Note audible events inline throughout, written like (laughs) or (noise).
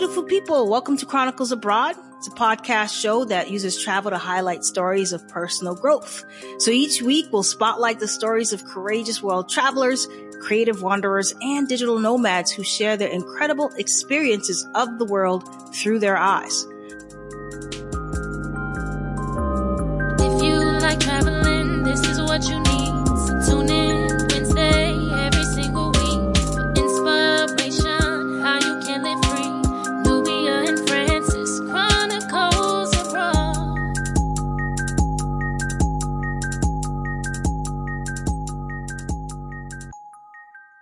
beautiful people. Welcome to Chronicles Abroad. It's a podcast show that uses travel to highlight stories of personal growth. So each week we'll spotlight the stories of courageous world travelers, creative wanderers, and digital nomads who share their incredible experiences of the world through their eyes. If you like traveling,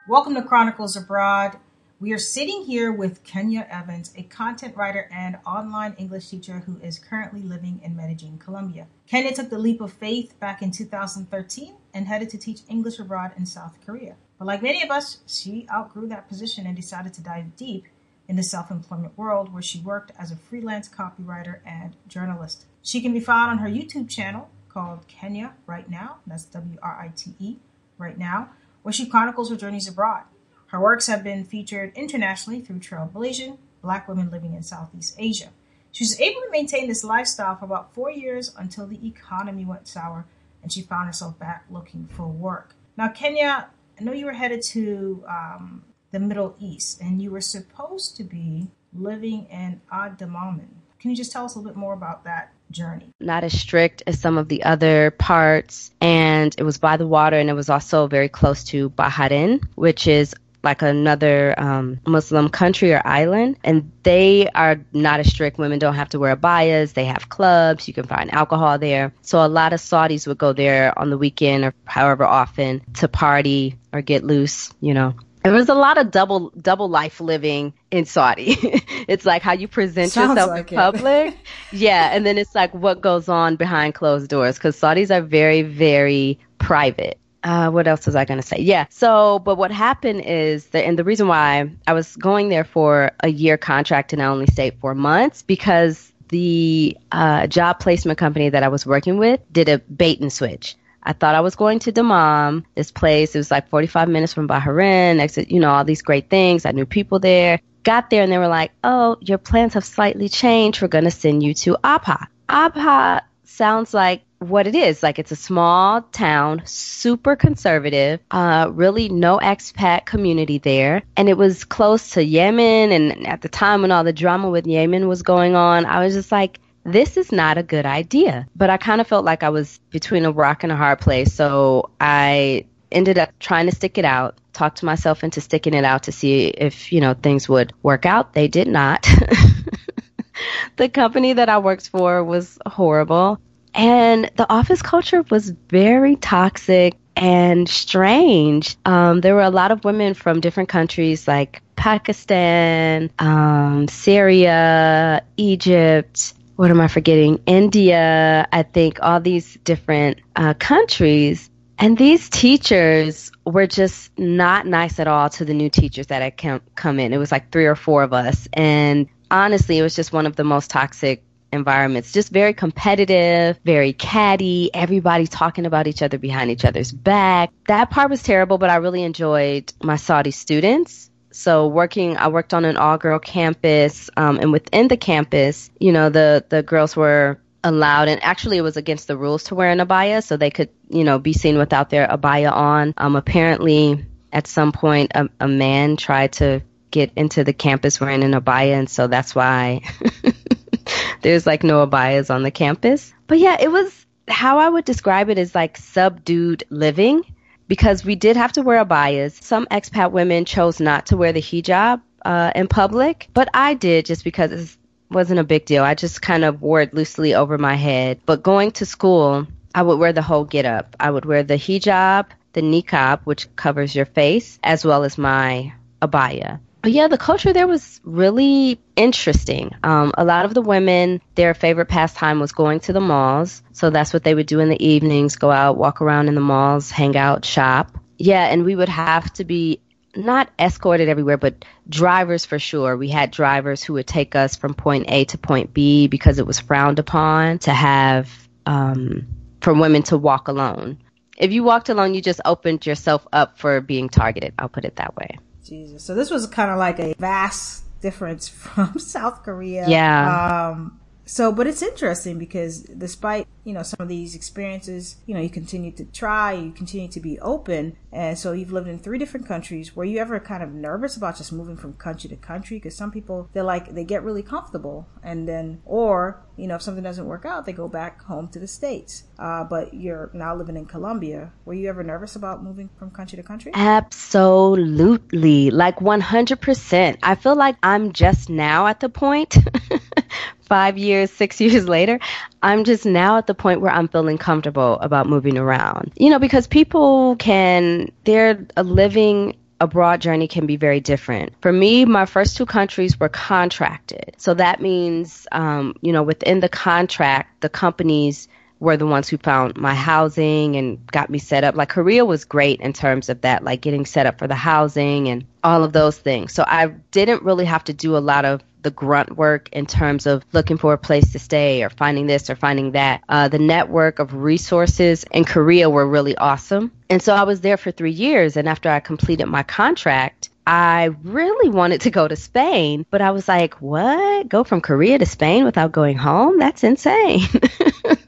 Welcome to Chronicles Abroad. We are sitting here with Kenya Evans, a content writer and online English teacher who is currently living in Medellin, Colombia. Kenya took the leap of faith back in 2013 and headed to teach English abroad in South Korea. But like many of us, she outgrew that position and decided to dive deep in the self employment world where she worked as a freelance copywriter and journalist. She can be found on her YouTube channel called Kenya Write Now. That's W R I T E, Write Now, where she chronicles her journeys abroad. Her works have been featured internationally through Trailblazing, Black women living in Southeast Asia. She was able to maintain this lifestyle for about four years until the economy went sour and she found herself back looking for work. Now, Kenya, I know you were headed to um, the Middle East and you were supposed to be living in Ad-Dammam. Can you just tell us a little bit more about that journey? not as strict as some of the other parts and it was by the water and it was also very close to Bahrain which is like another um, Muslim country or island and they are not as strict. Women don't have to wear abayas. They have clubs. You can find alcohol there. So a lot of Saudis would go there on the weekend or however often to party or get loose you know there was a lot of double double life living in Saudi. (laughs) it's like how you present Sounds yourself like it. in public. (laughs) yeah, and then it's like what goes on behind closed doors cuz Saudis are very very private. Uh, what else was I going to say? Yeah. So, but what happened is that, and the reason why I was going there for a year contract and I only stayed four months because the uh, job placement company that I was working with did a bait and switch. I thought I was going to Dammam, this place. It was like 45 minutes from Bahrain, next you know, all these great things. I knew people there. Got there and they were like, oh, your plans have slightly changed. We're going to send you to Abha. Abha sounds like what it is. Like it's a small town, super conservative, uh, really no expat community there. And it was close to Yemen. And at the time when all the drama with Yemen was going on, I was just like, this is not a good idea. But I kind of felt like I was between a rock and a hard place. So I ended up trying to stick it out, talked to myself into sticking it out to see if, you know, things would work out. They did not. (laughs) the company that I worked for was horrible. And the office culture was very toxic and strange. Um, there were a lot of women from different countries like Pakistan, um, Syria, Egypt. What am I forgetting? India, I think, all these different uh, countries. And these teachers were just not nice at all to the new teachers that had come, come in. It was like three or four of us. And honestly, it was just one of the most toxic environments. Just very competitive, very catty, everybody talking about each other behind each other's back. That part was terrible, but I really enjoyed my Saudi students. So working, I worked on an all-girl campus, um, and within the campus, you know, the the girls were allowed, and actually it was against the rules to wear an abaya, so they could, you know, be seen without their abaya on. Um, apparently, at some point, a, a man tried to get into the campus wearing an abaya, and so that's why (laughs) there's like no abayas on the campus. But yeah, it was how I would describe it is like subdued living because we did have to wear abayas. Some expat women chose not to wear the hijab uh, in public, but I did just because it wasn't a big deal. I just kind of wore it loosely over my head. But going to school, I would wear the whole get up. I would wear the hijab, the niqab, which covers your face, as well as my abaya. Yeah, the culture there was really interesting. Um, a lot of the women, their favorite pastime was going to the malls. So that's what they would do in the evenings go out, walk around in the malls, hang out, shop. Yeah, and we would have to be not escorted everywhere, but drivers for sure. We had drivers who would take us from point A to point B because it was frowned upon to have um, for women to walk alone. If you walked alone, you just opened yourself up for being targeted. I'll put it that way. Jesus. So this was kind of like a vast difference (laughs) from South Korea. Yeah. Um, so, but it's interesting because despite, you know, some of these experiences, you know, you continue to try, you continue to be open. And so you've lived in three different countries. Were you ever kind of nervous about just moving from country to country? Because some people, they're like, they get really comfortable and then, or, you know, if something doesn't work out, they go back home to the States. Uh, but you're now living in Colombia. Were you ever nervous about moving from country to country? Absolutely. Like 100%. I feel like I'm just now at the point (laughs) five years, six (laughs) years later, I'm just now at the point where I'm feeling comfortable about moving around. You know, because people can, they're a living abroad journey can be very different. For me, my first two countries were contracted. So that means, um, you know, within the contract, the companies were the ones who found my housing and got me set up. Like Korea was great in terms of that, like getting set up for the housing and all of those things. So I didn't really have to do a lot of the grunt work in terms of looking for a place to stay or finding this or finding that. Uh, the network of resources in Korea were really awesome. And so I was there for three years. And after I completed my contract, I really wanted to go to Spain, but I was like, what? Go from Korea to Spain without going home? That's insane.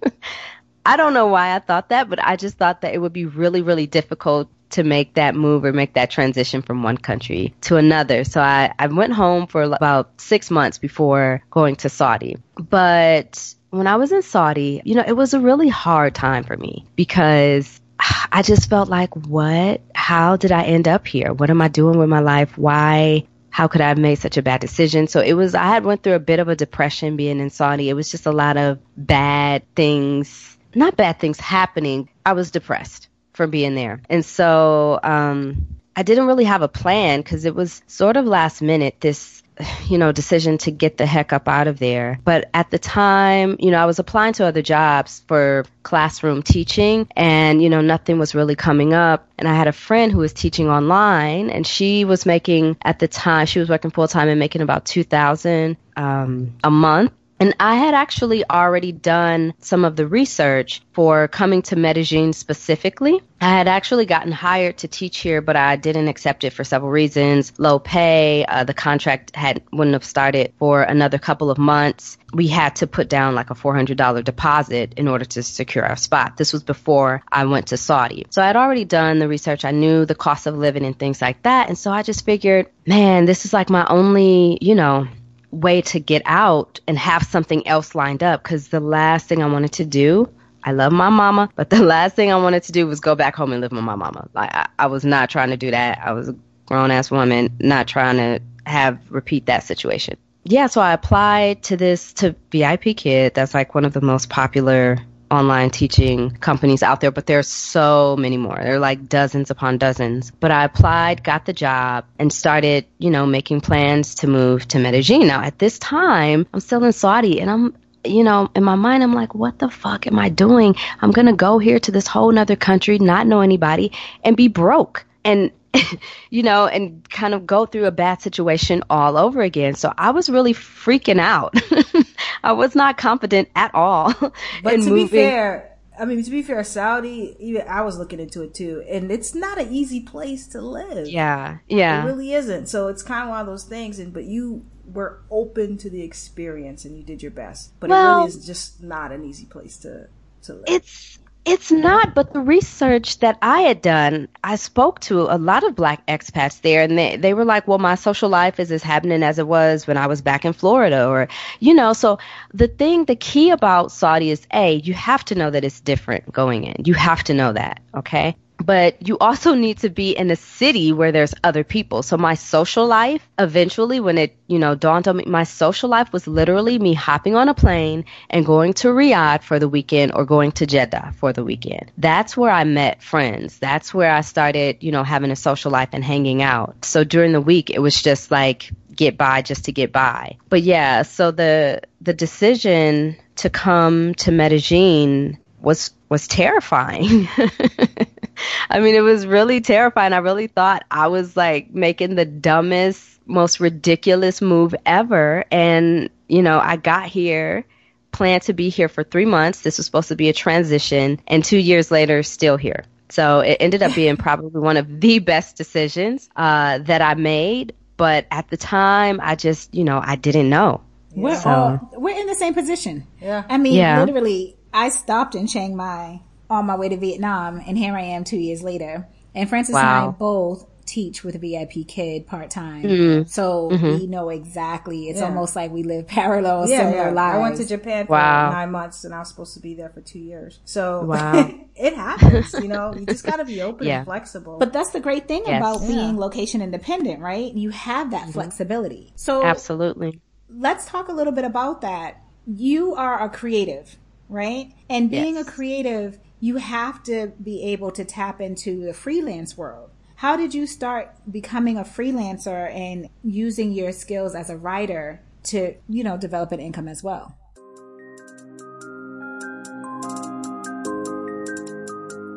(laughs) I don't know why I thought that, but I just thought that it would be really, really difficult to make that move or make that transition from one country to another. So I, I went home for about six months before going to Saudi. But when I was in Saudi, you know, it was a really hard time for me because (sighs) I just felt like, what? How did I end up here? What am I doing with my life? Why? How could I have made such a bad decision? So it was, I had went through a bit of a depression being in Saudi. It was just a lot of bad things, not bad things happening. I was depressed for being there. And so um, I didn't really have a plan because it was sort of last minute, this, you know, decision to get the heck up out of there. But at the time, you know, I was applying to other jobs for classroom teaching and, you know, nothing was really coming up. And I had a friend who was teaching online and she was making, at the time, she was working full time and making about 2000 um, a month. And I had actually already done some of the research for coming to Medellin specifically. I had actually gotten hired to teach here, but I didn't accept it for several reasons. Low pay, uh, the contract had wouldn't have started for another couple of months. We had to put down like a $400 deposit in order to secure our spot. This was before I went to Saudi. So I had already done the research. I knew the cost of living and things like that. And so I just figured, man, this is like my only, you know, way to get out and have something else lined up because the last thing I wanted to do, I love my mama, but the (laughs) last thing I wanted to do was go back home and live with my mama. Like I, I was not trying to do that. I was a grown ass woman, not trying to have repeat that situation. Yeah, so I applied to this to VIPKid. That's like one of the most popular online teaching companies out there, but there's so many more. There are like dozens upon dozens. But I applied, got the job, and started, you know, making plans to move to Medellin. Now, at this time, I'm still in Saudi and I'm you know, in my mind, I'm like, what the fuck am I doing? I'm going to go here to this whole nother country, not know anybody, and be broke. And (laughs) you know, and kind of go through a bad situation all over again. So I was really freaking out. (laughs) I was not confident at all. (laughs) But to moving. be fair, I mean, to be fair, Saudi, even I was looking into it too, and it's not an easy place to live. Yeah, yeah. It really isn't. So it's kind of one of those things. And but you were open to the experience and you did your best. But Well- it really is just not an easy place to to live. It's it's not, but the research that I had done, I spoke to a lot of black expats there, and they, they were like, well, my social life is as happening as it was when I was back in Florida, or, you know, so the thing, the key about Saudi is A, you have to know that it's different going in. You have to know that, okay? But you also need to be in a city where there's other people. So my social life, eventually, when it, you know, dawned on me, my social life was literally me hopping on a plane and going to Riyadh for the weekend or going to Jeddah for the weekend. That's where I met friends. That's where I started, you know, having a social life and hanging out. So during the week, it was just like get by just to get by. But yeah, so the the decision to come to Medellin was was terrifying. (laughs) I mean, it was really terrifying. I really thought I was like making the dumbest, most ridiculous move ever. And, you know, I got here, planned to be here for three months. This was supposed to be a transition, and two years later, still here. So it ended up being probably one of the best decisions uh, that I made. But at the time, I just, you know, I didn't know. We're So- all we're in the same position. Yeah. I mean, Yeah. literally, I stopped in Chiang Mai on my way to Vietnam, and here I am two years later. And Francis and I both teach with a VIPKid part time, Mm-hmm. so we know exactly. It's Yeah. almost like we live (laughs) parallel, Yeah, similar yeah. lives. I went to Japan for Wow. nine months, and I was supposed to be there for two years. So Wow. (laughs) it happens. You know, you just got to be open Yeah. and flexible. But that's the great thing Yes. about Yeah. being location independent, right? You have that flexibility. So Absolutely. let's talk a little bit about that. You are a creative, right? And being Yes. a creative, you have to be able to tap into the freelance world. How did you start becoming a freelancer and using your skills as a writer to, you know, develop an income as well?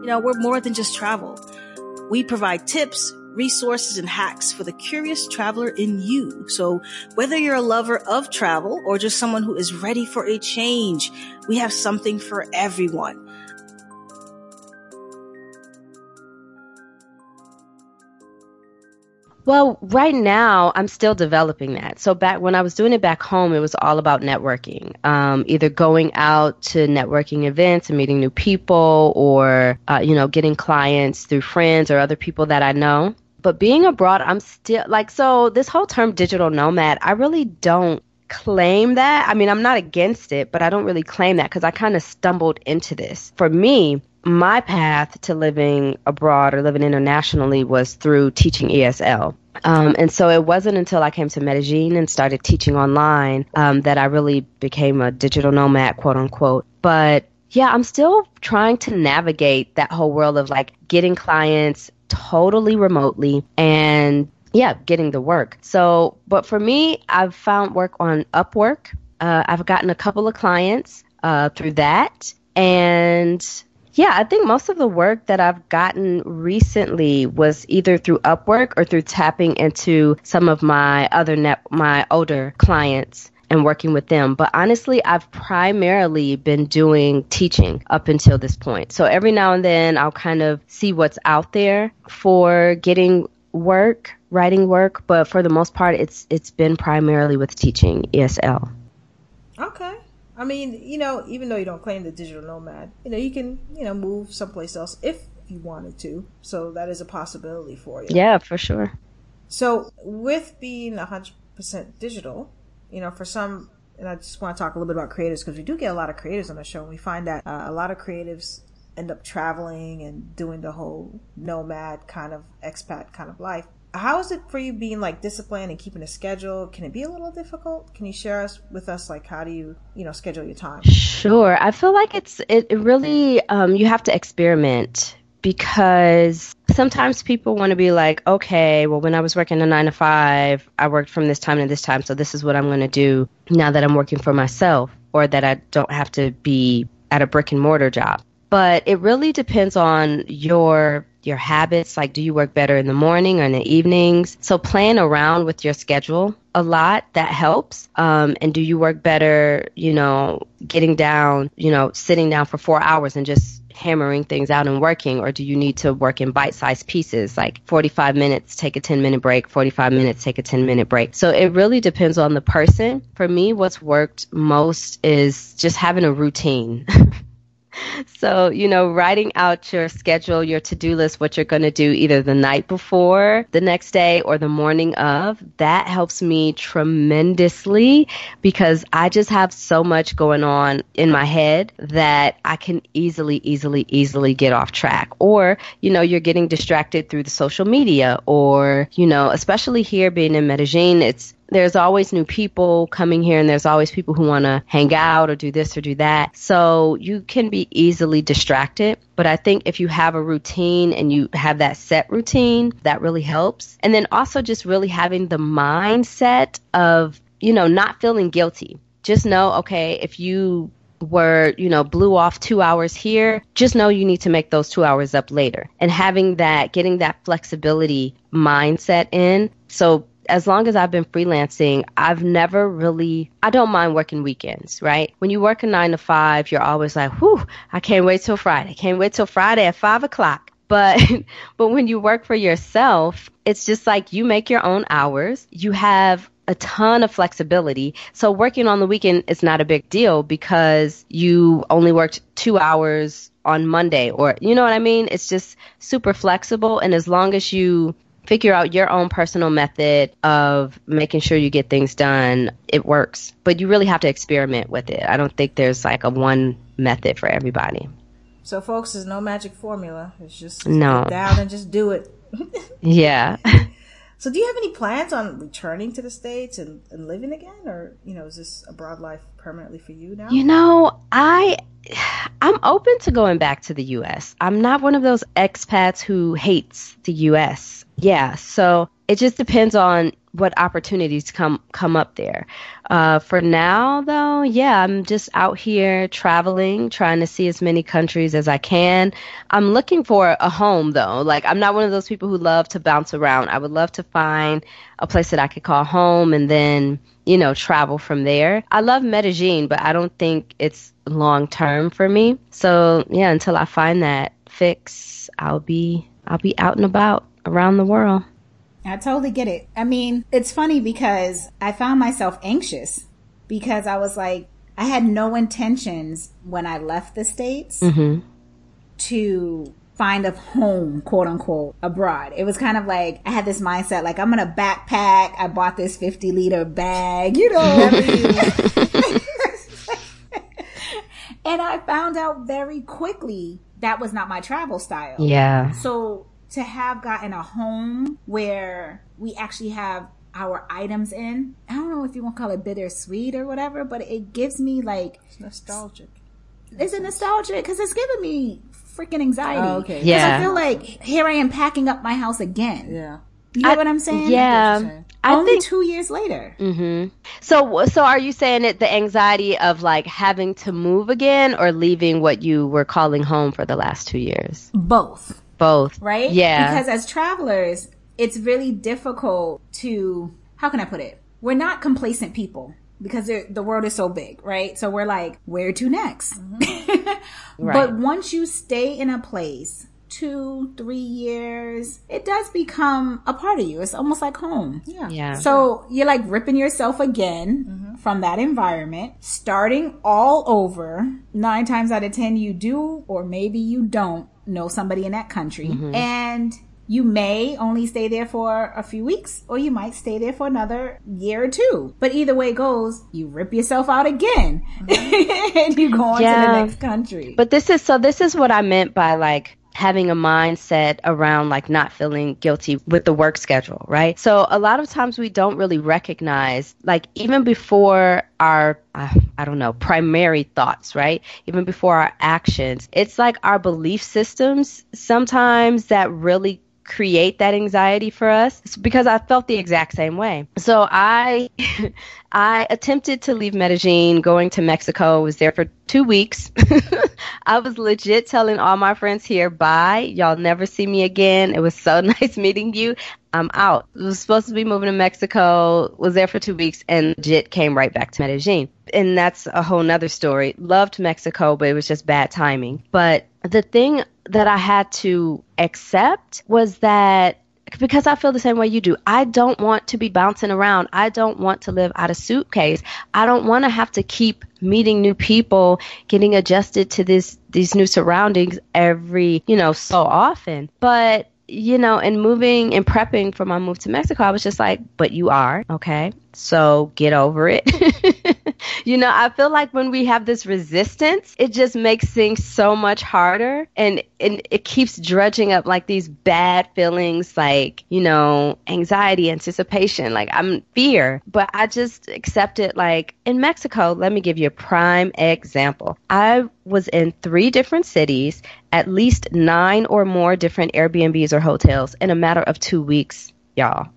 You know, we're more than just travel. We provide tips, resources, and hacks for the curious traveler in you. So whether you're a lover of travel or just someone who is ready for a change, we have something for everyone. Well, right now I'm still developing that. So back when I was doing it back home, it was all about networking. Um, either going out to networking events and meeting new people, or uh, you know, getting clients through friends or other people that I know. But being abroad, I'm still like so. This whole term digital nomad, I really don't claim that. I mean, I'm not against it, but I don't really claim that because I kind of stumbled into this. For me, my path to living abroad or living internationally was through teaching ESL. Um, and so it wasn't until I came to Medellin and started teaching online um, that I really became a digital nomad, quote unquote. But yeah, I'm still trying to navigate that whole world of like getting clients totally remotely and yeah, getting the work. So, but for me, I've found work on Upwork. Uh, I've gotten a couple of clients uh, through that. And yeah, I think most of the work that I've gotten recently was either through Upwork or through tapping into some of my other net, my older clients and working with them. But honestly, I've primarily been doing teaching up until this point. So every now and then I'll kind of see what's out there for getting work, writing work, but for the most part it's it's been primarily with teaching ESL. Okay. I mean, you know, even though you don't claim the digital nomad, you know, you can, you know, move someplace else if you wanted to. So that is a possibility for you. Yeah, for sure. So with being 100% digital, you know, for some, and I just want to talk a little bit about creatives because we do get a lot of creatives on the show and we find that uh, a lot of creatives end up traveling and doing the whole nomad kind of expat kind of life. How is it for you being like disciplined and keeping a schedule? Can it be a little difficult? Can you share us with us like how do you, you know, schedule your time? Sure. I feel like it's it, really um, you have to experiment because sometimes people want to be like, okay, well, when I was working a nine to five, I worked from this time to this time, so this is what I'm going to do now that I'm working for myself, or that I don't have to be at a brick and mortar job. But it really depends on your your habits. Like, do you work better in the morning or in the evenings? So playing around with your schedule a lot that helps. Um, and do you work better? You know, getting down, you know, sitting down for four hours and just hammering things out and working, or do you need to work in bite-sized pieces, like 45 minutes, take a 10-minute break, 45 minutes, take a 10-minute break? So it really depends on the person. For me, what's worked most is just having a routine. (laughs) (laughs) So, you know, writing out your schedule, your to do list, what you're going to do either the night before, the next day, or the morning of, that helps me tremendously because I just have so much going on in my head that I can easily, easily, easily get off track. Or, you know, you're getting distracted through the social media, or, you know, especially here being in Medellin, it's there's always new people coming here and there's always people who want to hang out or do this or do that. So you can be easily distracted. But I think if you have a routine and you have that set routine, that really helps. And then also just really having the mindset of, you know, not feeling guilty. Just know, okay, if you were, you know, blew off two hours here, just know you need to make those two hours up later. And having that, getting that flexibility mindset in. So as long as I've been freelancing, I've never really, I don't mind working weekends, right? When you work a nine to five, you're always like, whew, I can't wait till Friday. Can't wait till Friday at five o'clock. (laughs) But but when you work for yourself, it's just like you make your own hours. You have a ton of flexibility. So working on the weekend is not a big deal because you only worked 2 hours on Monday or you know what I mean? It's just super flexible and as long as you figure out your own personal method of making sure you get things done, it works. But you really have to experiment with it. I don't think there's like a one method for everybody. So, folks, there's no magic formula. It's just No. down and just do it. (laughs) (laughs) Yeah. So, do you have any plans on returning to the states and, and living again, or you know, is this abroad life permanently for you now? You know, I I'm open to going back to the US. I'm not one of those expats who hates the US. Yeah, so it just depends on what opportunities come come up there. Uh, for now, though, yeah, I'm just out here traveling, trying to see as many countries as I can. I'm looking for a home, though. Like, I'm not one of those people who love to bounce around. I would love to find a place that I could call home and then, you know, travel from there. I love Medellin, but I don't think it's long term for me. So, yeah, until I find that fix, I'll be I'll be out and about around the world. I totally get it. I mean, it's funny because I found myself anxious because I was like, I had no intentions when I left the States mm-hmm. to find a home, quote unquote, abroad. It was kind of like, I had this mindset, like, I'm going to backpack. I bought this 50 liter bag, you know. I mean? (laughs) (laughs) and I found out very quickly that was not my travel style. Yeah. So to have gotten a home where we actually have our items in, I don't know if you want to call it bittersweet or whatever, but it gives me like, It's nostalgic. it's a nostalgic because it's giving me freaking anxiety. Oh, okay. 'Cause Yeah. I feel like here I am packing up my house again. Yeah. You know I- what I'm saying? Yeah. saying. I Only think two years later. hmm So, so are you saying that the anxiety of like having to move again, or leaving what you were calling home for the last two years? Both. Both, right? Yeah, Because as travelers, it's really difficult to, how can I put it? We're not complacent people because the world is so big, right? So we're like, where to next? Mm-hmm. (laughs) Right. But once you stay in a place, two, three years, it does become a part of you. It's almost like home. Yeah. yeah. So you're like ripping yourself again mm-hmm. from that environment, starting all over. Nine times out of ten, you do, or maybe you don't know somebody in that country. Mm-hmm. And you may only stay there for a few weeks, or you might stay there for another year or two. But either way goes, you rip yourself out again mm-hmm. (laughs) and you go on to the next country. But this is so. This is what I meant by like having a mindset around like not feeling guilty with the work schedule, right? So a lot of times we don't really recognize, like even before our, uh, I don't know, primary thoughts, right? Even before our actions, it's like our belief systems sometimes that really create that anxiety for us because I felt the exact same way. So I (laughs) I attempted to leave Medellin going to Mexico, was there for 2 weeks. (laughs) I was legit telling all my friends here, "Bye, y'all never see me again. It was so (laughs) nice meeting you. I'm out." was supposed to be moving to Mexico, was there for 2 weeks and legit came right back to Medellin. And that's a whole nother story. Loved Mexico, but it was just bad timing. But the thing that I had to accept was that because I feel the same way you do. I don't want to be bouncing around. I don't want to live out of suitcase. I don't want to have to keep meeting new people, getting adjusted to this these new surroundings every, you know, so often. But you know, and moving and prepping for my move to Mexico, I was just like, but you are, okay? So get over it. (laughs) you know, I feel like when we have this resistance, it just makes things so much harder and, and it keeps dredging up like these bad feelings like, you know, anxiety, anticipation, like I'm fear. But I just accept it like in Mexico, let me give you a prime example. I was in three different cities, at least nine or more different Airbnbs or hotels in a matter of two weeks, y'all.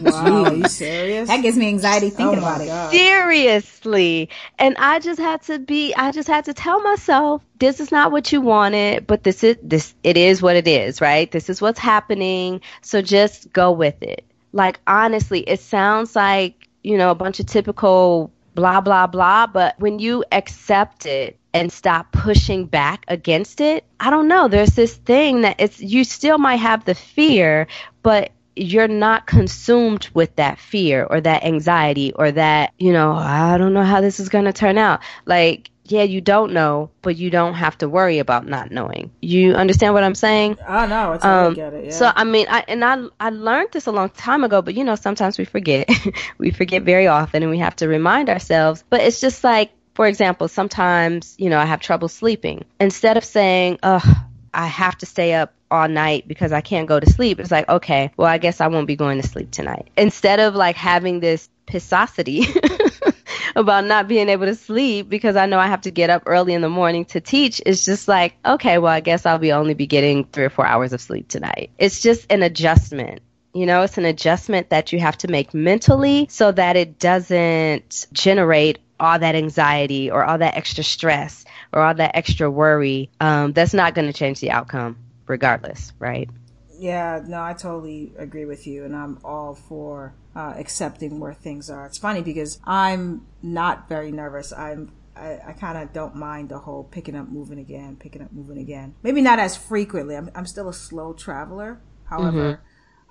Wow. Are you serious? that gives me anxiety oh thinking oh my about it. God. Seriously. And I just had to be I just had to tell myself this is not what you wanted, but this is this it is what it is, right? This is what's happening. So just go with it. Like honestly, it sounds like, you know, a bunch of typical blah, blah, blah. But when you accept it and stop pushing back against it, I don't know. There's this thing that it's, you still might have the fear, but you're not consumed with that fear or that anxiety or that, you know, I don't know how this is going to turn out. Like, yeah, you don't know, but you don't have to worry about not knowing. You understand what I'm saying? I know. I totally um, get it. Yeah. So I mean, I and I I learned this a long time ago, but you know, sometimes we forget. (laughs) we forget very often, and we have to remind ourselves. But it's just like, for example, sometimes you know I have trouble sleeping. Instead of saying, "Ugh, I have to stay up all night because I can't go to sleep," it's like, okay, well, I guess I won't be going to sleep tonight. Instead of like having this pissosity (laughs) about not being able to sleep because I know I have to get up early in the morning to teach, it's just like, okay, well, I guess I'll be only be getting three or four hours of sleep tonight. It's just an adjustment. You know, it's an adjustment that you have to make mentally so that it doesn't generate all that anxiety or all that extra stress or all that extra worry. Um, that's not going to change the outcome regardless, right? Yeah, no, I totally agree with you, and I'm all for uh, accepting where things are. It's funny because I'm not very nervous. I'm I, I kind of don't mind the whole picking up, moving again, picking up, moving again. Maybe not as frequently. I'm I'm still a slow traveler. However, mm-hmm.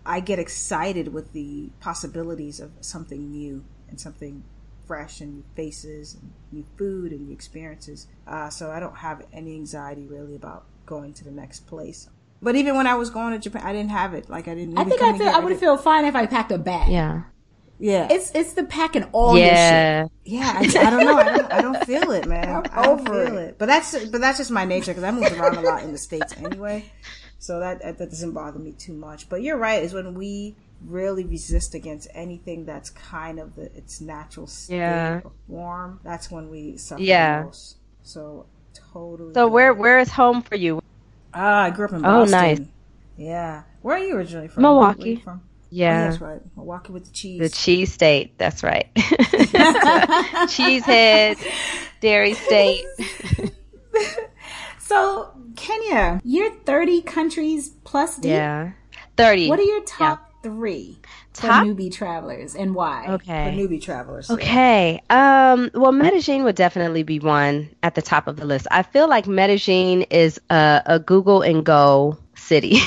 I get excited with the possibilities of something new and something fresh and new faces and new food and new experiences. Uh, so I don't have any anxiety really about going to the next place. But even when I was going to Japan, I didn't have it. Like I didn't. I think I feel I would feel fine if I packed a bag. Yeah. Yeah. It's it's the packing all yeah. this shit. Yeah. I, I, don't know. I don't, I don't feel it, man. I don't feel it. it. But that's but that's just my nature because I moved around a lot in the states anyway. So that that doesn't bother me too much. But you're right. Is when we really resist against anything that's kind of the its natural state yeah. of form. That's when we suffer yeah. most. So totally. So where where is home for you? Ah, I grew up in Boston. Oh, nice. Yeah. Where are you originally from? Milwaukee. from? Yeah. Oh, that's right. Milwaukee with the cheese. The cheese state. That's right. (laughs) (laughs) Cheesehead, dairy (laughs) state. so, Kenya, you're 30 countries plus deep? Yeah. 30. What are your top three? Top? for newbie travelers and why? Okay. For newbie travelers. Okay. Um, well, Medellin would definitely be one at the top of the list. I feel like Medellin is a, a Google and go city.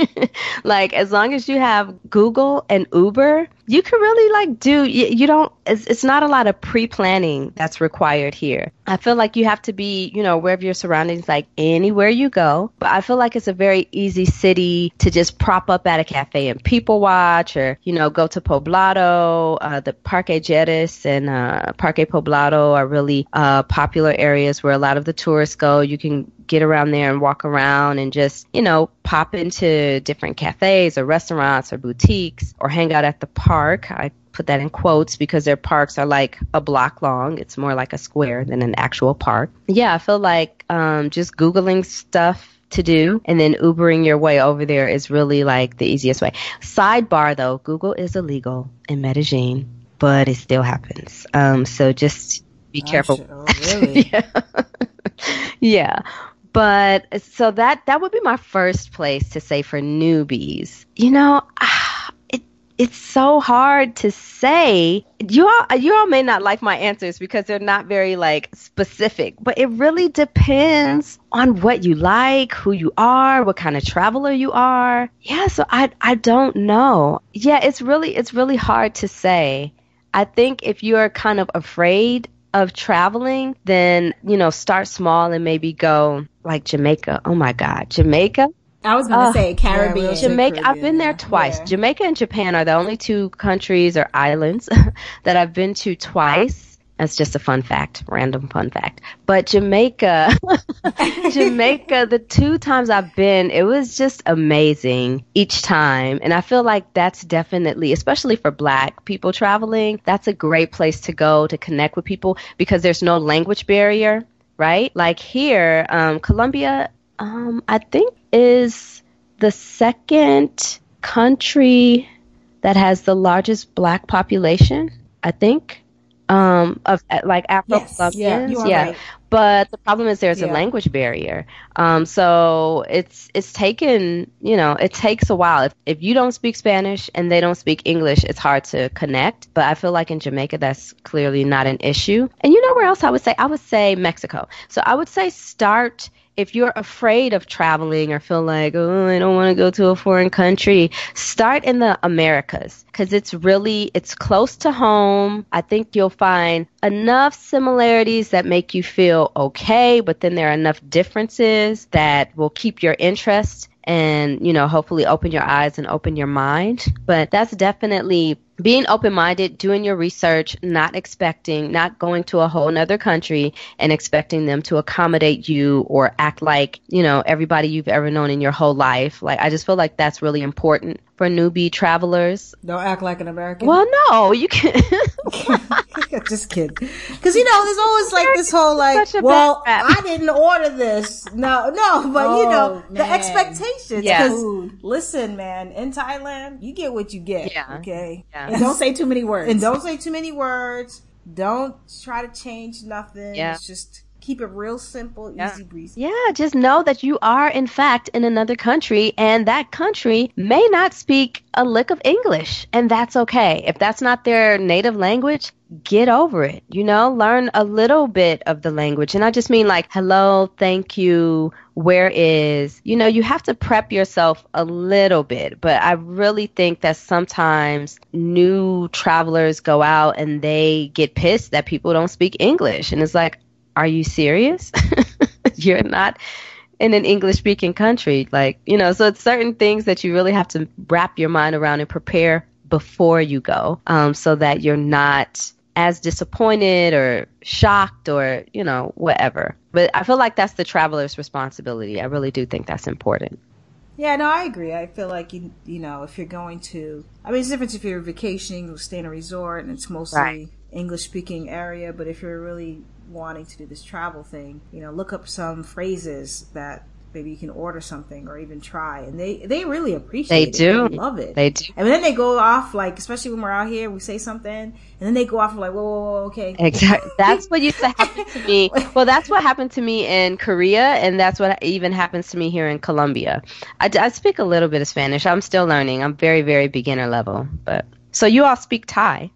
(laughs) like as long as you have Google and Uber, you can really like do you, you don't it's, it's not a lot of pre-planning that's required here. I feel like you have to be, you know, aware of your surroundings like anywhere you go, but I feel like it's a very easy city to just prop up at a cafe and people watch or, you know, go to Poblado, uh, the Parque Lleras and uh, Parque Poblado are really uh, popular areas where a lot of the tourists go. You can get around there and walk around and just, you know, pop into different cafes or restaurants or boutiques or hang out at the park. I put that in quotes because their parks are like a block long. It's more like a square than an actual park. Yeah, I feel like um, just Googling stuff to do and then Ubering your way over there is really like the easiest way. Sidebar though, Google is illegal in Medellin, but it still happens. Um, so just be careful. Oh, (laughs) really? yeah. yeah. But so that that would be my first place to say for newbies. You know, it it's so hard to say. You all you all may not like my answers because they're not very like specific, but it really depends on what you like, who you are, what kind of traveler you are. Yeah, so I I don't know. Yeah, it's really it's really hard to say. I think if you're kind of afraid of traveling, then, you know, start small and maybe go like Jamaica. Oh my God, Jamaica. I was going to uh, say Caribbean. Yeah, Jamaica. Caribbean, I've been there twice. Yeah. Jamaica and Japan are the only two countries or islands (laughs) that I've been to twice. That's just a fun fact, random fun fact. But Jamaica, (laughs) Jamaica, the two times I've been, it was just amazing each time. And I feel like that's definitely, especially for black people traveling, that's a great place to go to connect with people because there's no language barrier, right? Like here, um, Colombia, um, I think is the second country that has the largest black population, I think um, of uh, like Afro yes, yeah, yeah. Right. but the problem is there's Yeah. a language barrier. Um, so it's it's taken you know it takes a while. If if you don't speak Spanish and they don't speak English, it's hard to connect. But I feel like in Jamaica that's clearly not an issue. And you know where else I would say I would say Mexico. So I would say start if you're afraid of traveling or feel like, oh, I don't want to go to a foreign country, start in the Americas because it's really it's close to home. I think you'll find enough similarities that make you feel okay, but then there are enough differences that will keep your interest and you know hopefully open your eyes and open your mind but that's definitely being open minded doing your research not expecting not going to a whole nother country and expecting them to accommodate you or act like you know everybody you've ever known in your whole life like i just feel like that's really important for newbie travelers Don't act like an American. well no you can (laughs) just kidding. Because you know, there's always like this whole like, well. I didn't order this. No, no, but you oh, know, Oh, the man. expectations. Yeah. 'Cause listen, man, in Thailand, you get what you get. Yeah. Okay. Yeah. And don't say too many words. And don't say too many words. Don't try to change nothing. Yeah. It's just keep it real simple, Yeah. easy breezy. Yeah, just know that you are, in fact, in another country, and that country may not speak a lick of English, and that's okay. If that's not their native language, get over it. You know, learn a little bit of the language. And I just mean like, hello, thank you, where is, you know, you have to prep yourself a little bit. But I really think that sometimes new travelers go out and they get pissed that people don't speak English. And it's like, are you serious? (laughs) You're not in an English speaking country. Like, you know, so it's certain things that you really have to wrap your mind around and prepare before you go um, so that you're not as disappointed or shocked or, you know, whatever. But I feel like that's the traveler's responsibility. I really do think that's important. Yeah, no, I agree. I feel like you, you know, if you're going to, I mean, it's different if you're vacationing, or stay in a resort, and it's mostly Right. English speaking area. But if you're really wanting to do this travel thing, you know, look up some phrases that maybe you can order something or even try, and they they really appreciate They it. do. They love it. They do. And then they go off like, especially when we're out here, we say something, and then they go off like, whoa, whoa, whoa okay. Exactly. (laughs) That's what used to happen to me. (laughs) Well, that's what happened to me in Korea, and that's what even happens to me here in Colombia. I, I speak a little bit of Spanish. I'm still learning. I'm very, very beginner level. But so you all speak Thai.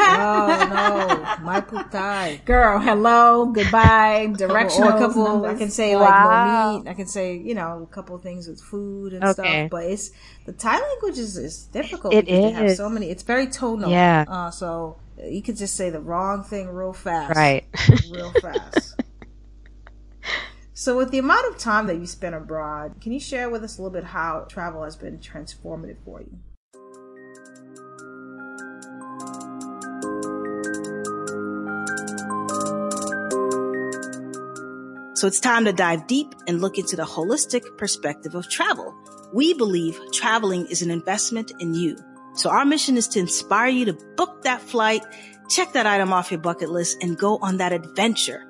Oh no, (laughs) my putai. Girl, hello, goodbye, (laughs) directions. or a couple I can say like Wow. no meat. I can say, you know, a couple things with food and Okay. stuff. But it's the Thai language is, is difficult. It because They have so many. It's very tonal. Yeah. Uh, so you could just say the wrong thing real fast. Right. (laughs) Real fast. So, with the amount of time that you spent abroad, can you share with us a little bit how travel has been transformative for you? So it's time to dive deep and look into the holistic perspective of travel. We believe traveling is an investment in you. So our mission is to inspire you to book that flight, check that item off your bucket list, and go on that adventure.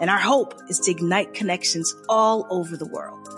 And our hope is to ignite connections all over the world.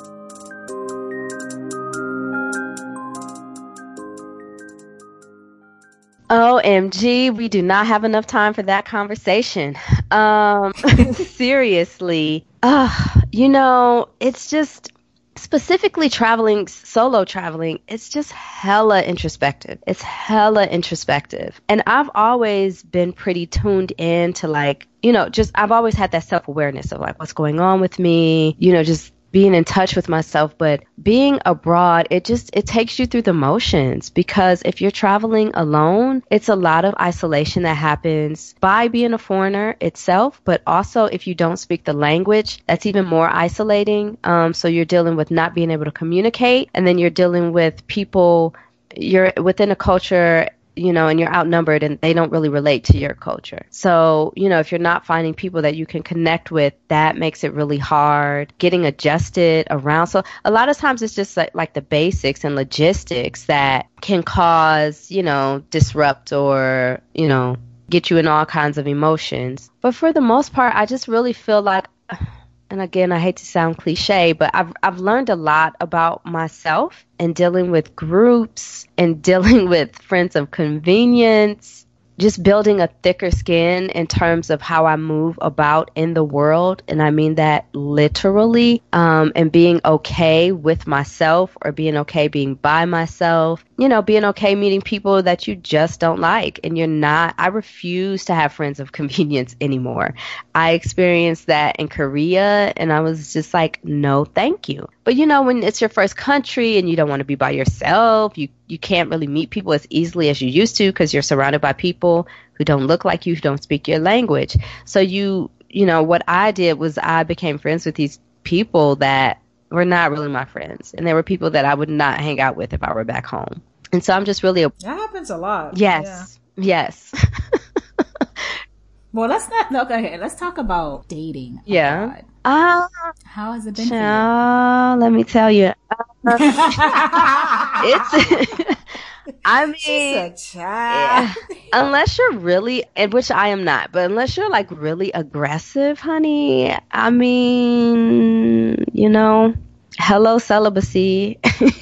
OMG, we do not have enough time for that conversation. Um, (laughs) seriously. Uh, you know, it's just specifically traveling, solo traveling, it's just hella introspective. It's hella introspective. And I've always been pretty tuned in to like, you know, just I've always had that self awareness of like what's going on with me, you know, just being in touch with myself but being abroad it just it takes you through the motions. Because if you're traveling alone it's a lot of isolation that happens by being a foreigner itself. But also if you don't speak the language that's even more isolating. Um, so you're dealing with not being able to communicate. And then you're dealing with people you're within a culture you know, and you're outnumbered and they don't really relate to your culture. So, you know, if you're not finding people that you can connect with, that makes it really hard getting adjusted around. So a lot of times it's just like, like the basics and logistics that can cause, you know, disrupt or, you know, get you in all kinds of emotions. But for the most part, I just really feel like and again, I hate to sound cliche, but I've I've learned a lot about myself and dealing with groups and (laughs) dealing with friends of convenience just building a thicker skin in terms of how I move about in the world. And I mean that literally, um, and being okay with myself or being okay being by myself, you know, being okay meeting people that you just don't like and you're not, I refuse to have friends of (laughs) convenience anymore. I experienced that in Korea and I was just like, no, thank you. But you know, when it's your first country and you don't want to be by yourself, you, you can't really meet people as easily as you used to because you're surrounded by people who don't look like you, who don't speak your language. So you, you know, what I did was I became friends with these people that were not really my friends. And there were people that I would not hang out with if I were back home. And so I'm just really a, That happens a lot. yes, yes. (laughs) Well, let's not. Okay, let's talk about dating. Yeah. abroad. Ah, How has it been child, let me tell you. It's, (laughs) I (laughs) mean, child. unless you're really, and which I am not, but unless you're like really aggressive, honey, I mean, you know, hello celibacy.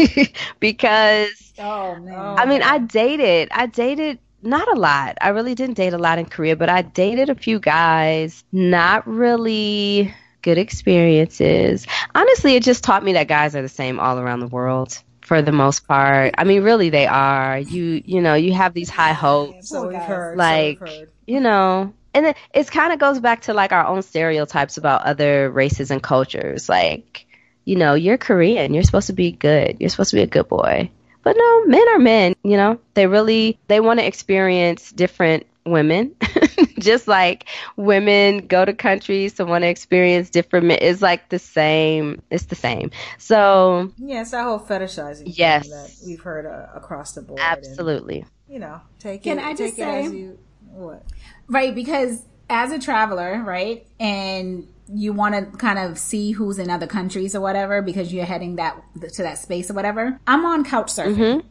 (laughs) because, Oh man. I mean, I dated, I dated not a lot. I really didn't date a lot in Korea, but I dated a few guys, not really good experiences. Honestly, it just taught me that guys are the same all around the world. For the most part, I mean, really, they are. You, you know, you have these high hopes So we've heard. like so we've heard. you know and it, it kind of goes back to like our own stereotypes about other races and cultures like you know you're korean you're supposed to be good you're supposed to be a good boy but no men are men you know they really they want to experience different women (laughs) just like women go to countries to want to experience different men it's like the same it's the same so Yeah, it's that whole fetishizing thing Yes. that we've heard uh, across the board. and, absolutely you know, take Can it. I just take it say- you what? Right, because as a traveler, right, and you want to kind of see who's in other countries or whatever because you're heading that to that space or whatever. I'm on couch surfing,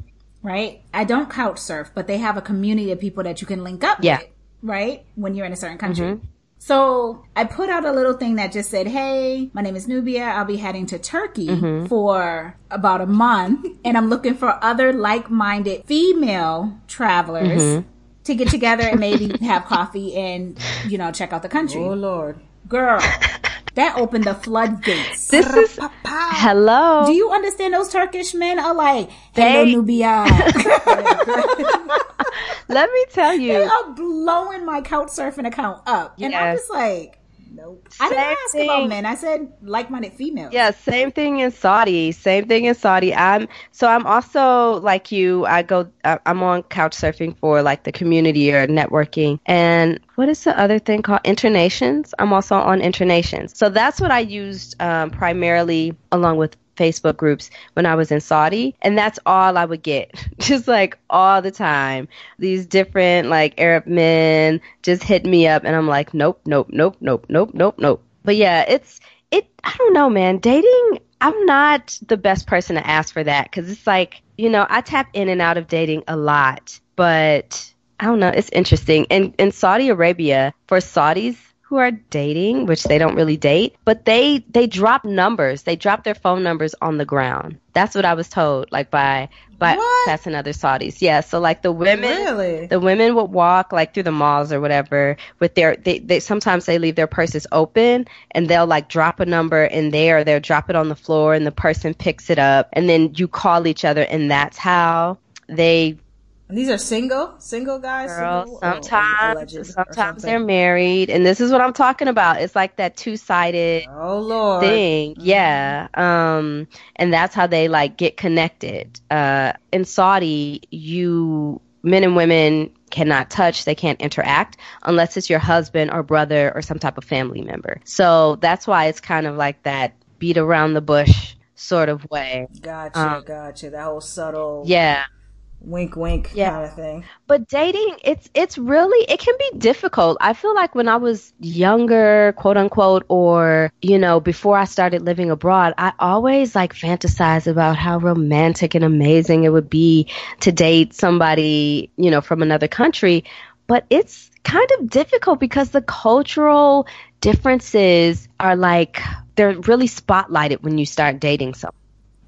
right? I don't couch surf, but they have a community of people that you can link up Yeah. with, right? When you're in a certain country. Mm-hmm. So I put out a little thing that just said, Hey, my name is Nubia. I'll be heading to Turkey mm-hmm. for about a month (laughs) and I'm looking for other like-minded female travelers mm-hmm. to get together and maybe have coffee and, you know, check out the country. Oh Lord. Girl, that opened the floodgates. this is hello Do you understand those Turkish men are like, hello They- Nubia. (laughs) (laughs) let me tell you, they are blowing my couch surfing account up. And I'm just like, nope. I didn't ask thing. about men. I said like-minded females. Yeah, same thing in Saudi. Same thing in Saudi. I'm so I'm also like you. I go. I'm on couch surfing for like the community or networking. And what is the other thing called? Internations. I'm also on Internations. So that's what I used um, primarily, along with Facebook groups when I was in Saudi, and that's all I would get, (laughs) just like all the time. These different like Arab men just hit me up, and I'm like, nope, nope, nope, nope, nope, nope, nope. But yeah, it's it. I don't know, man. Dating. I'm not the best person to ask for that because it's like you know I tap in and out of dating a lot, but I don't know. It's interesting. And in Saudi Arabia, for Saudis who are dating, which they don't really date, but they they drop numbers. They drop their phone numbers on the ground. That's what I was told, like by by What? passing other Saudis. Yeah. So like the women, Really? the women would walk like through the malls or whatever with their they, they sometimes they leave their purses open and they'll like drop a number in there they'll drop it on the floor and the person picks it up and then you call each other and that's how they And these are single, single guys. girl single, sometimes alleged or sometimes they're married and this is what I'm talking about it's like that two-sided Oh Lord. thing. Yeah. Um, and that's how they like get connected. Uh, in Saudi, you men and women cannot touch, they can't interact unless it's your husband or brother or some type of family member. So that's why it's kind of like that beat around the bush sort of way. Gotcha, Um, gotcha. That whole subtle Yeah. Wink, wink Yeah. kind of thing. But dating, it's it's really it can be difficult. I feel like when I was younger, quote unquote, or you know, before I started living abroad, I always like fantasize about how romantic and amazing it would be to date somebody, you know, from another country. But it's kind of difficult because the cultural differences are like they're really spotlighted when you start dating someone.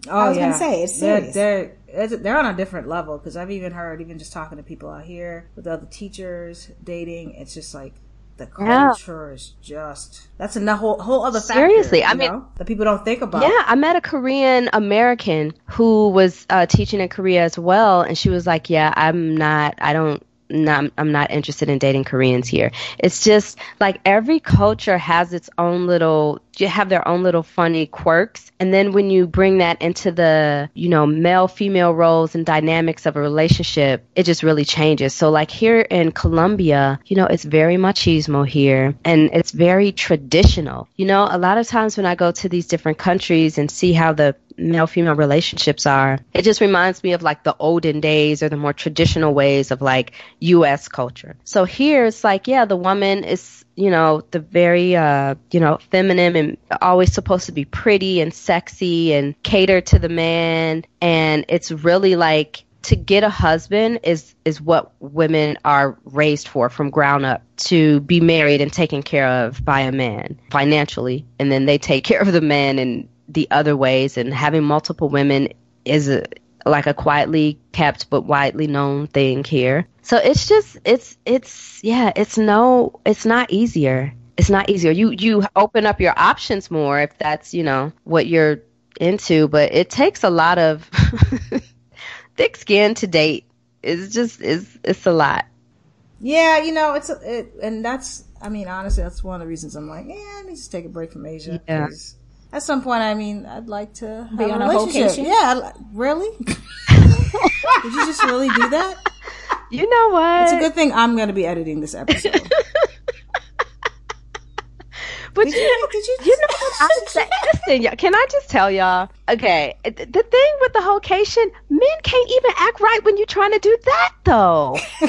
Oh I was yeah. gonna say, it's They're- They're, it's, they're on a different level because I've even heard, even just talking to people out here with other teachers dating, it's just like the Yeah. culture is just that's a whole whole other factor. Seriously, I mean- know, that people don't think about. Yeah, I met a Korean American who was uh, teaching in Korea as well, and she was like, "Yeah, I'm not. I don't. Not, I'm not interested in dating Koreans here. It's just like every culture has its own little, you have their own little funny quirks. And then when you bring that into the, you know, male female roles and dynamics of a relationship, it just really changes. So like here in Colombia, you know, it's very machismo here and it's very traditional. You know, a lot of times when I go to these different countries and see how the male female relationships are, it just reminds me of like the olden days or the more traditional ways of like US culture. So here it's like, yeah, the woman is, you know, the very, uh, you know, feminine and always supposed to be pretty and sexy and cater to the man. And it's really like, to get a husband is is what women are raised for from ground up to be married and taken care of by a man financially and then they take care of the man in the other ways and having multiple women is a, like a quietly kept but widely known thing here so it's just it's it's yeah it's no it's not easier it's not easier you you open up your options more if that's you know what you're into but it takes a lot of (laughs) thick skin to date It's just it's it's a lot. Yeah, you know, it's a, it, and that's. I mean, honestly, that's one of the reasons I'm like, yeah, I need to take a break from Asia. Yeah. 'cause At some point, I mean, I'd like to Be on a vacation? Yeah, really? (laughs) Did you just really do that? You know what? It's a good thing I'm going to be editing this episode. (laughs) but Did you, you- did you- you know what I'm (laughs) saying? Listen, y'all, can I just tell y'all? Okay, th- the thing with the vocation, men can't even act right when you're trying to do that, though. (laughs) you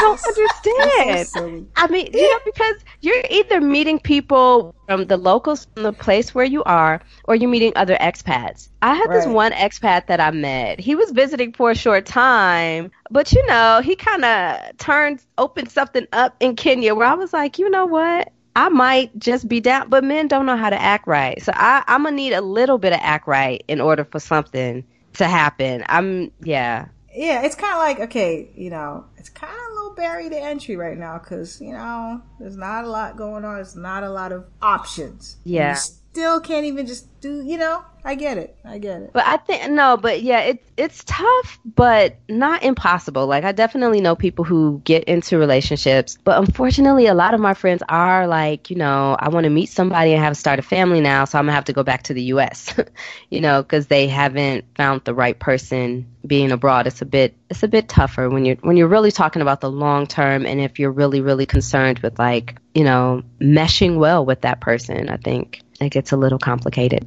don't understand. So. I mean, you know, because you're either meeting people from the locals from the place where you are, or you're meeting other expats. I had this one expat that I met. He was visiting for a short time, but you know, he kind of turned, opened something up in Kenya where I was like, you know what? I might just be down, but men don't know how to act right. So I, I'm gonna need a little bit of act right in order for something to happen. I'm, yeah. Yeah, it's kind of like okay, you know, it's kind of a little barrier to entry right now because you know there's not a lot going on. There's not a lot of options. Yeah. Still can't even just do. You know, I get it. I get it. But I think no, but yeah, it's it's tough, but not impossible. Like I definitely know people who get into relationships, but unfortunately, a lot of my friends are like, you know, I want to meet somebody and have start a family now, so I'm gonna have to go back to the U.S. (laughs) you know, because they haven't found the right person. Being abroad, it's a bit it's a bit tougher when you're when you're really talking about the long term, and if you're really really concerned with like you know meshing well with that person, I think it gets a little complicated.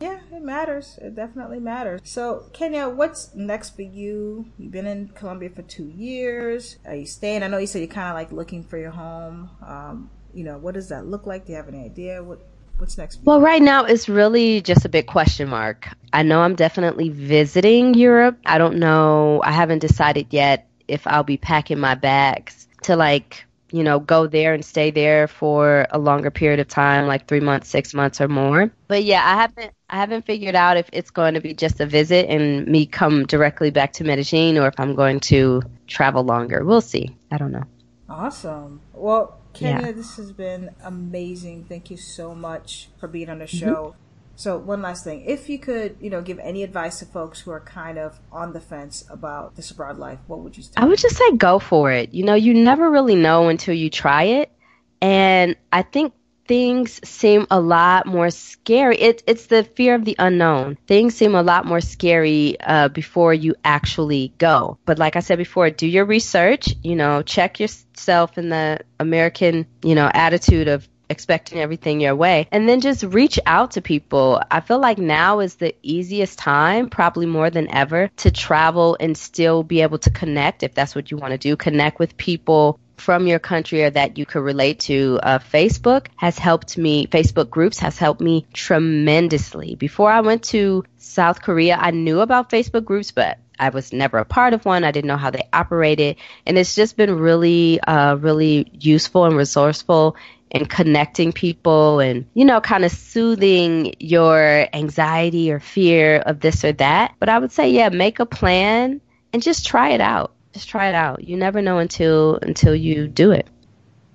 Yeah, it matters. It definitely matters. So, Kenya, what's next for you? You've been in Colombia for two years. Are you staying? I know you said you're kind of like looking for your home. Um, you know, what does that look like? Do you have any idea? What What's next? For you? Well, right now it's really just a big question mark. I know I'm definitely visiting Europe. I don't know. I haven't decided yet if I'll be packing my bags to like, you know, go there and stay there for a longer period of time, like 3 months, 6 months or more. But yeah, I haven't I haven't figured out if it's going to be just a visit and me come directly back to Medellin or if I'm going to travel longer. We'll see. I don't know. Awesome. Well, Kenya, Yeah. this has been amazing. Thank you so much for being on the Mm-hmm. show. So, one last thing. If you could, you know, give any advice to folks who are kind of on the fence about this abroad life, what would you say? I would just say go for it. You know, you never really know until you try it. And I think things seem a lot more scary. It, it's the fear of the unknown. Things seem a lot more scary uh, before you actually go. But like I said before, do your research. You know, check yourself in the American, you know, attitude of expecting everything your way and then just reach out to people. I feel like now is the easiest time, probably more than ever, to travel and still be able to connect if that's what you want to do. Connect with people from your country or that you could relate to. Uh, Facebook has helped me, Facebook groups has helped me tremendously. Before I went to South Korea, I knew about Facebook groups, but I was never a part of one. I didn't know how they operated. And it's just been really, uh, really useful and resourceful and connecting people and, you know, kind of soothing your anxiety or fear of this or that. But I would say, yeah, make a plan and just try it out. Just try it out. You never know until until you do it.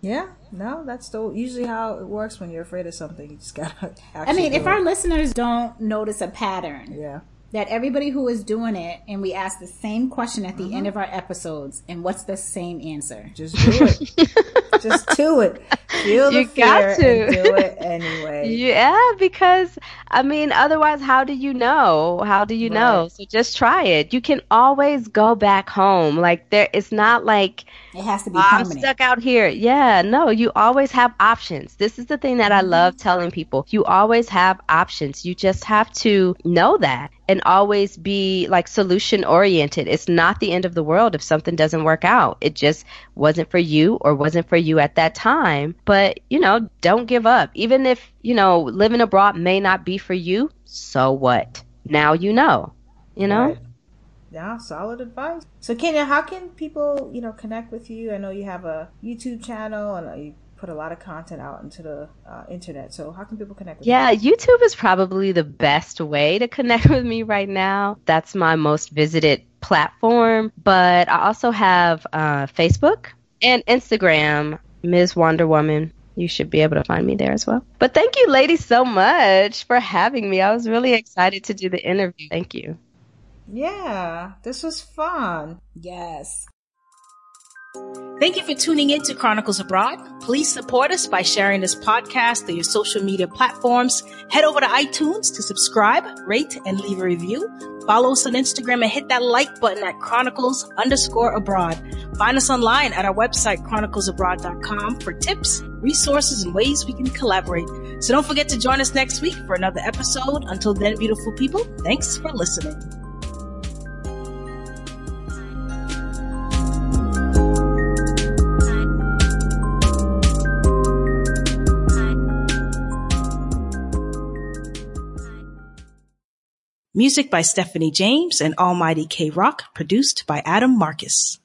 Yeah, no, that's the, usually how it works when you're afraid of something. You just gotta. (laughs) I mean, if it. our listeners don't notice a pattern, yeah, that everybody who is doing it, and we ask the same question at the mm-hmm. end of our episodes, and what's the same answer? Just do it. (laughs) Just do it. Feel the you fear got to. do it anyway. (laughs) Yeah, because I mean, otherwise, how do you know? How do you right. know? So just try it. You can always go back home. Like there, it's not like it has to be I'm stuck out here. Yeah, no, you always have options. This is the thing that I love mm-hmm. telling people. You always have options. You just have to know that and always be like solution oriented. It's not the end of the world if something doesn't work out. It just wasn't for you or wasn't for you at that time. But, you know, don't give up. Even if, you know, living abroad may not be for you, so what? Now you know, you know? Right. Yeah, solid advice. So Kenya, how can people, you know, connect with you? I know you have a YouTube channel and you put a lot of content out into the uh, internet. So how can people connect with yeah, you? Yeah, YouTube is probably the best way to connect (laughs) with me right now. That's my most visited platform. But I also have uh, Facebook and Instagram, Ms. Wonder Woman. You should be able to find me there as well. But thank you, ladies, so much for having me. I was really excited to do the interview. Thank you. Yeah, this was fun. Yes. Thank you for tuning in to Chronicles Abroad. Please support us by sharing this podcast through your social media platforms. Head over to iTunes to subscribe, rate, and leave a review. Follow us on Instagram and hit that like button at chronicles underscore abroad. Find us online at our website, chroniclesabroad.com for tips, resources, and ways we can collaborate. So don't forget to join us next week for another episode. Until then, beautiful people, thanks for listening. Music by Stephanie James and Almighty K Rock, produced by Adam Marcus.